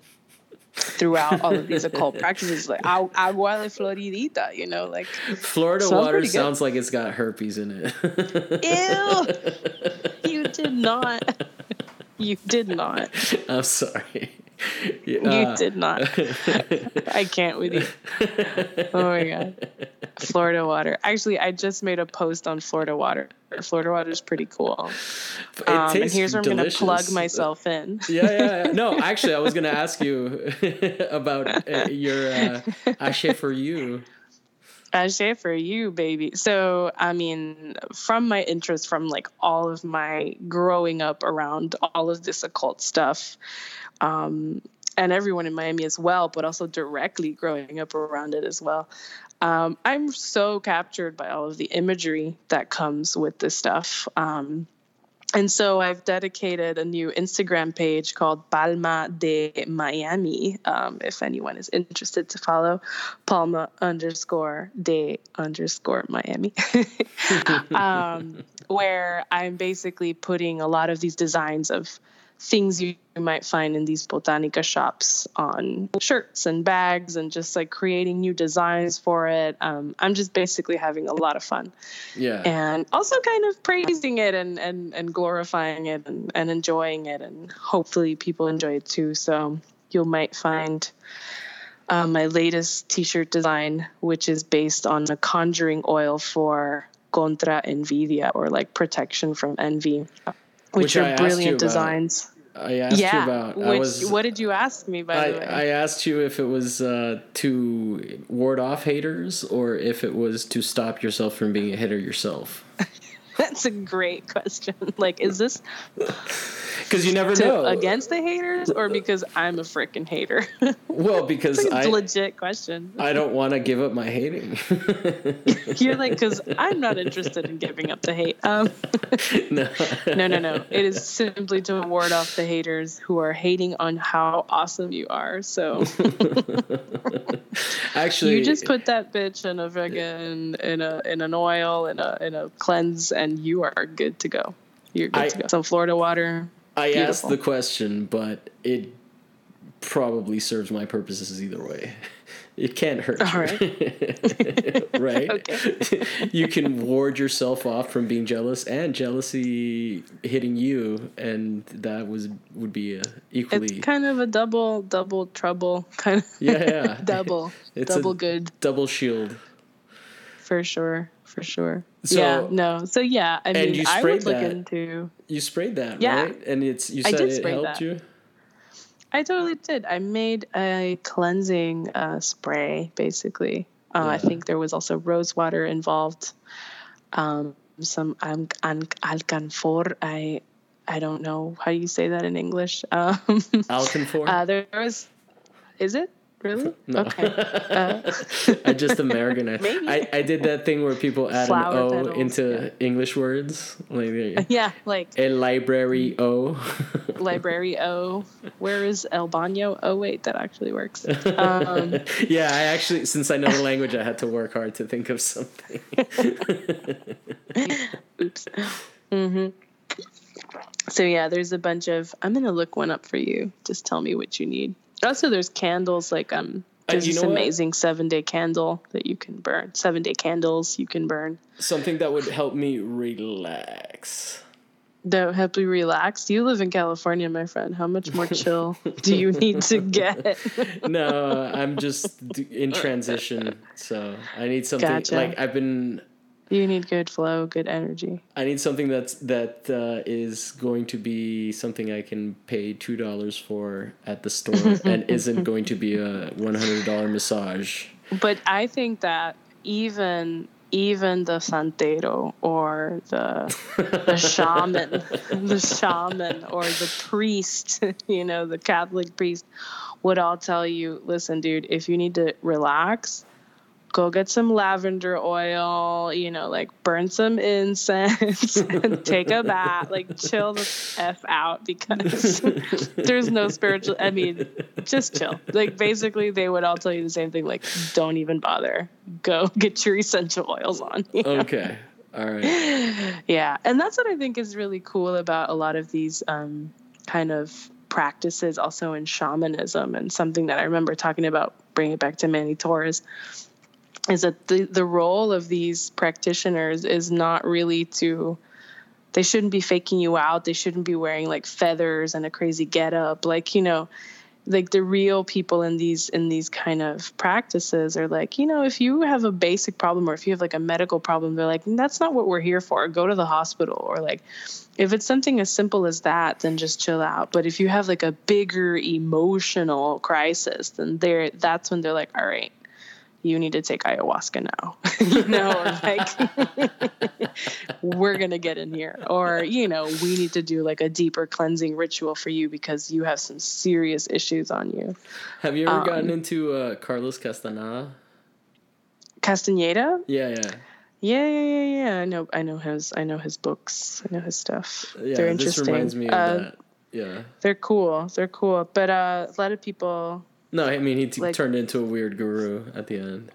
throughout all of these occult practices, like "Agu- agua de floridita, you know, like Florida Sounds water sounds like it's got herpes in it. ew. you did not. You did not. I'm sorry. You Uh, did not. I can't with you. Oh my god. Florida water. Actually, I just made a post on Florida water Florida water is pretty cool. It Um, and here's where I'm going to plug myself in. yeah, yeah, yeah. No, actually, I was gonna ask you about uh, your uh, ashe for you. Ashe for you, baby. So, I mean, from my interest, from like all of my growing up around all of this occult stuff, um, and everyone in Miami as well, but also directly growing up around it as well. Um, I'm so captured by all of the imagery that comes with this stuff. Um, and so I've dedicated a new Instagram page called Palma de Miami. Um, if anyone is interested to follow, Palma underscore de underscore Miami, um, where I'm basically putting a lot of these designs of things you might find in these botanica shops on shirts and bags and just like creating new designs for it. Um, I'm just basically having a lot of fun Yeah. and also kind of praising it and and, and glorifying it and, and enjoying it and hopefully people enjoy it too so you might find uh, my latest t-shirt design which is based on a conjuring oil for contra envidia or like protection from envy which, Which I are you brilliant designs I asked you yeah about. which I was. what did you ask me by I, the way I asked you if it was uh, to ward off haters or if it was to stop yourself from being a hater yourself. that's a great question like is this Because you never to, know. against the haters or because i'm a freaking hater Well, because It's I a legit question. I don't want to give up my hating. You're like, because I'm not interested in giving up the hate. Um, no. no, no, no. It is simply to ward off the haters who are hating on how awesome you are. So Actually, you just put that bitch in a fucking in a in an oil in a in a cleanse, and you are good to go. You're good I- to go. Some Florida water. I asked the question, but it probably serves my purposes either way. It can't hurt All right? Okay. you can ward yourself off from being jealous and jealousy hitting you and that was would be a equally It's kind of a double double trouble kind of. Yeah, yeah. double It's double good. double shield. For sure, for sure. So- yeah, no. So yeah, I mean, I would look that. into. You sprayed that, Yeah. right? And it's you said it helped that. you? I totally did. I made a cleansing uh, spray, basically. Uh, I think there was also rose water involved. Um, some um, an- alcanfor. I I don't know how you say that in English. Um, Alcanfor? uh, there was. Is it really? No. Okay. Uh, I just Americanized. Maybe. I, I did that thing where people add Flower an O petals, into English words. Like yeah, like a library O. library O. Where is El Baño? Oh wait, that actually works. Um, yeah, I actually, since I know the language, I had to work hard to think of something. Oops. hmm So yeah, there's a bunch of. I'm gonna look one up for you. Just tell me what you need. Also, there's candles. Like um, Uh, there's you this know what? amazing seven day candle that you can burn. Seven day candles you can burn. something that would help me relax. That help you relax. You live in California, my friend. How much more chill do you need to get? No, I'm just in transition, so I need something Gotcha. like I've been. You need good flow, good energy. I need something that's that uh, is going to be something I can pay two dollars for at the store, and isn't going to be a one hundred dollar massage. But I think that even even the santero or the the shaman, the shaman or the priest, you know, the Catholic priest would all tell you, listen, dude, if you need to relax, go get some lavender oil, you know, like burn some incense and take a bath, like chill the F out because there's no spiritual, I mean, just chill. Like basically they would all tell you the same thing, like don't even bother. Go get your essential oils on. you know? Okay, all right. yeah and that's what i think is really cool about a lot of these um, kind of practices also in shamanism and something that i remember talking about bring it back to manny torres is that the, the role of these practitioners is not really to they shouldn't be faking you out. They shouldn't be wearing like feathers and a crazy getup. Like you know like the real people in these in these kind of practices are like you know if you have a basic problem or if you have like a medical problem they're like that's not what we're here for. Go to the hospital. Or like if it's something as simple as that then just chill out. But if you have like a bigger emotional crisis then they're that's when they're like all right you need to take ayahuasca now. You know like we're gonna get in here. Or you know we need to do like a deeper cleansing ritual for you because you have some serious issues on you. Have you ever Um, gotten into uh, Carlos Castaneda? castaneda? Yeah, yeah. yeah yeah yeah yeah i know i know his i know his books. I know his stuff. Yeah, they're this interesting. reminds me of Uh, that. Yeah. they're cool. They're cool. But uh a lot of people No, I mean he t- like- turned into a weird guru at the end.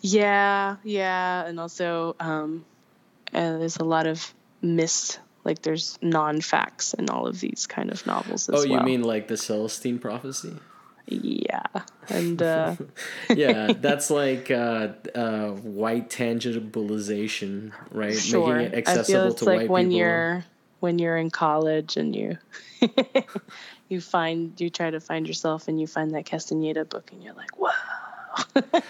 Yeah, yeah, and also um, uh, there's a lot of myths. Like there's non-facts in all of these kind of novels as Oh, well. you mean like the Celestine prophecy? Yeah, and uh, yeah, that's like uh, uh, white tangibilization, right? sure. Making it I feel accessible it's to like white when people. you're when you're in college and you you find you try to find yourself and you find that Castaneda book and you're like, wow.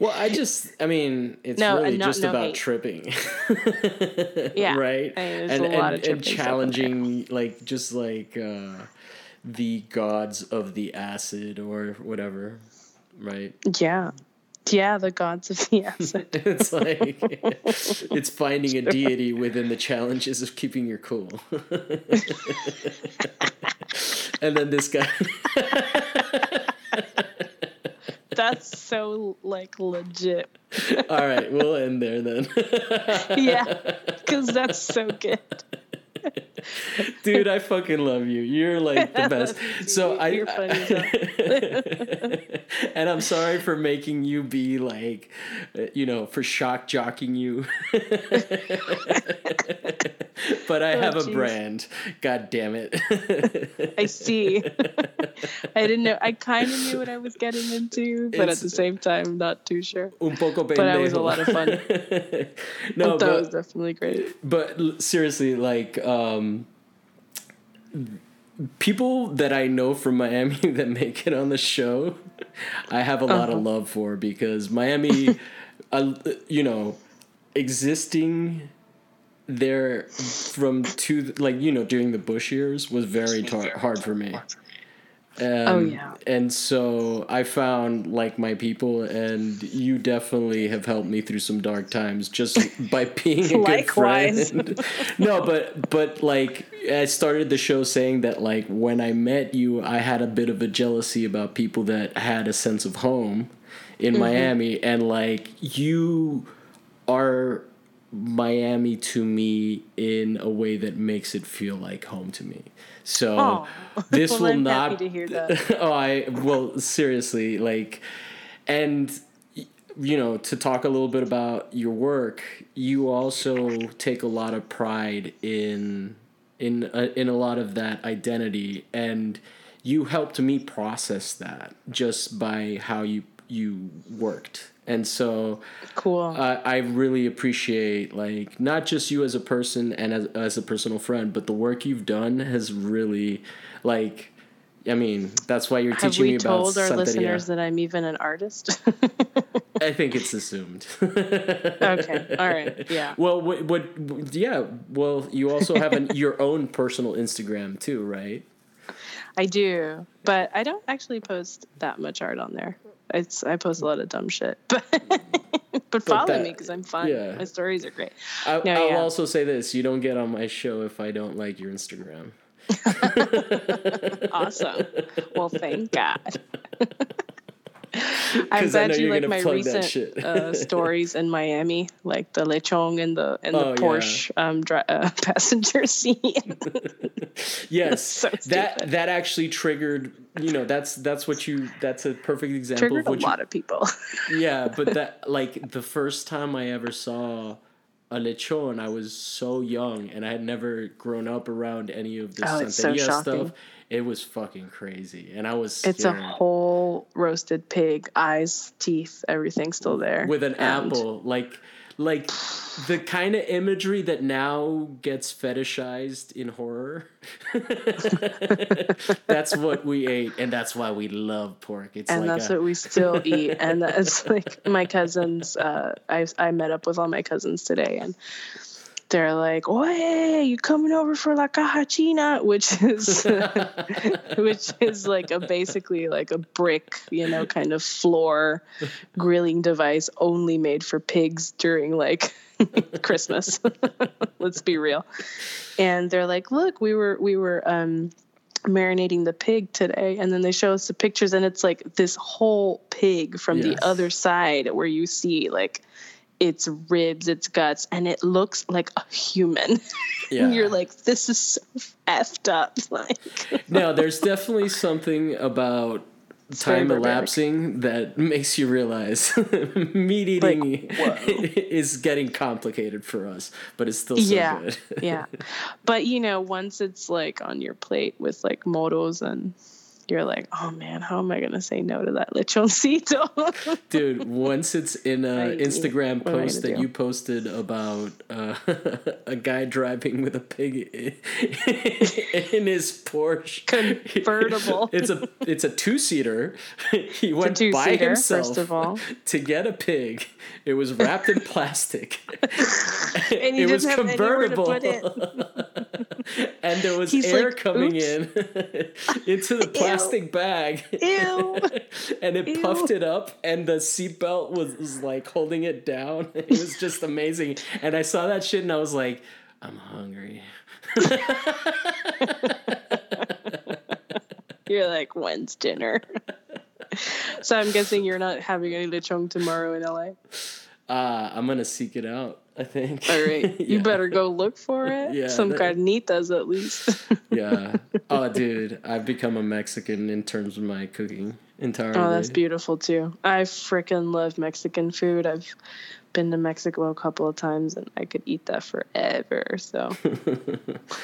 Well, I just, I mean, it's No, really just no about hate. tripping. Yeah, Right? I mean, and, a lot and, and stuff in there. challenging, like, just like uh, the gods of the acid or whatever, right? Yeah, yeah, the gods of the acid. It's like, it's finding a deity within the challenges of keeping your cool. and then this guy. That's so like legit. All right, we'll end there then. yeah, because that's so good. Dude, I fucking love you. You're like the best. so I You're as and I'm sorry for making you be like, uh, you know, for shock jocking you. but I Oh, have a brand. God damn it. I see. I didn't know. I kind of knew what I was getting into, but It's- at the same time, not too sure. Un poco pendejo. But that was a lot of fun. no, that was definitely great. but seriously like um people that i know from miami that make it on the show i have a lot of Uh-huh. love for because miami uh, you know existing there from two like you know during the bush years was very tar- hard for me um, Oh, yeah. And so I found like my people, and you definitely have helped me through some dark times just by being a good friend. no, but but like I started the show saying that like when I met you, I had a bit of a jealousy about people that had a sense of home in Miami, and like you are Miami to me in a way that makes it feel like home to me. So Aw. this Well, will I'm not happy to hear that. oh, I well seriously like, and you know to talk a little bit about your work. You also take a lot of pride in in uh, in a lot of that identity, and you helped me process that just by how you you worked. And so Cool. I I really appreciate like not just you as a person and as as a personal friend, but the work you've done has really like. I mean, that's why you're Have teaching me about told our Santeria. listeners that I'm even an artist? I think it's assumed. okay. All right. Yeah. well, what, what? Yeah. Well, you also have an, your own personal Instagram too, right? I do, but I don't actually post that much art on there. It's I post a lot of dumb shit, but but follow that- me because I'm fun. yeah. My stories are great. I, No, I'll yeah. also say this: you don't get on my show if I don't like your Instagram. Awesome. well, thank God. I'm I glad you like my recent uh, stories in Miami, like the lechon and the and the Oh, yeah. Porsche um, dri- uh, passenger seat. Yes, So that that actually triggered. You know, that's that's what you. That's a perfect example Triggered of a what you, lot of people. yeah but that like the first time i ever saw a lechon. I was so young and i had never grown up around any of this Oh, so stuff. It was fucking crazy and i was It's a whole roasted pig, eyes, teeth, everything still there. with an And- apple like like the kind of imagery that now gets fetishized in horror. that's what we ate, and that's why we love pork. It's and like that's a- what we still eat. And that's like my cousins. Uh, I I met up with all my cousins today, and they're like, "Oye, you coming over for la caja china?" Which is which is like a basically like a brick, you know, kind of floor grilling device only made for pigs during like Christmas. Let's be real. And they're like, "Look, we were we were um marinating the pig today and then they show us the pictures and it's like this whole pig from Yes. the other side where you see like its ribs its guts and it looks like a human Yeah. and you're like this is so effed up like no, there's definitely something about very time elapsing that makes you realize meat eating whoa. is getting complicated for us, but it's still so yeah good. yeah but you know once it's like on your plate with like moros and you're like oh man how am i gonna say no to that lechoncito Dude, once it's in a I- Instagram what post that do? you posted about uh, a guy driving with a pig in his Porsche Convertible. It's a it's a two seater. He went by himself first of all. to get a pig. It was wrapped in plastic. And it was didn't have to convertible. it. and there was He's air like, coming "Oops." in into the plastic bag. Ew. and it Ew. puffed it up, and the seatbelt was, was like holding it down. It was just amazing. And I saw that shit, and I was like, I'm hungry. You're like, when's dinner? so I'm guessing you're not having any lechon tomorrow in LA. Uh, I'm gonna seek it out. I think. All right, you better go look for it. Yeah, Some that- carnitas at least. Yeah. Oh, dude, I've become a Mexican in terms of my cooking entirely. oh, that's beautiful too. I freaking love Mexican food. I've been to Mexico a couple of times and I could eat that forever. So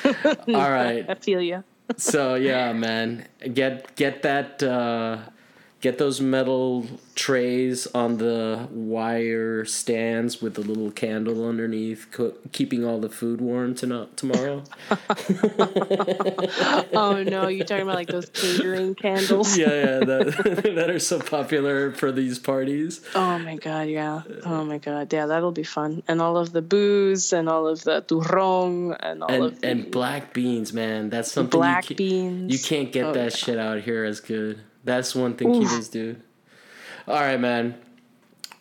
All right. I feel you. so yeah, man, get get that uh, get those metal trays on the wire stands with the little candle underneath, co- keeping all the food warm to tomorrow. Oh no, you're talking about like those catering candles? yeah, yeah, that that are so popular for these parties. Oh my god, yeah. Oh my god, yeah. That'll be fun. And all of the booze and all of the turrón and all And of the and black beans, man, that's something black you, beans. you can't get Oh, that yeah. shit out here as good. That's one thing Oof. Cubans do. All right, man.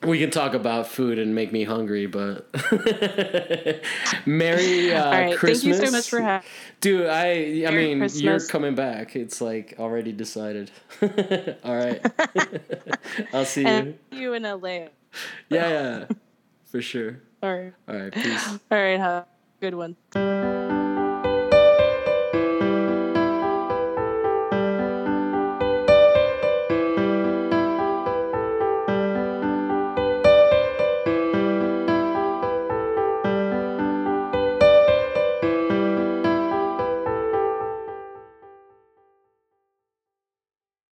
We can talk about food and make me hungry, but Merry uh, right, Christmas. thank you so much for having. Dude, I I Merry mean, you're coming back. It's like already decided. All right. I'll see you. And you in LA. Yeah, yeah. For sure. All right. All right, peace. All right. Have a good one.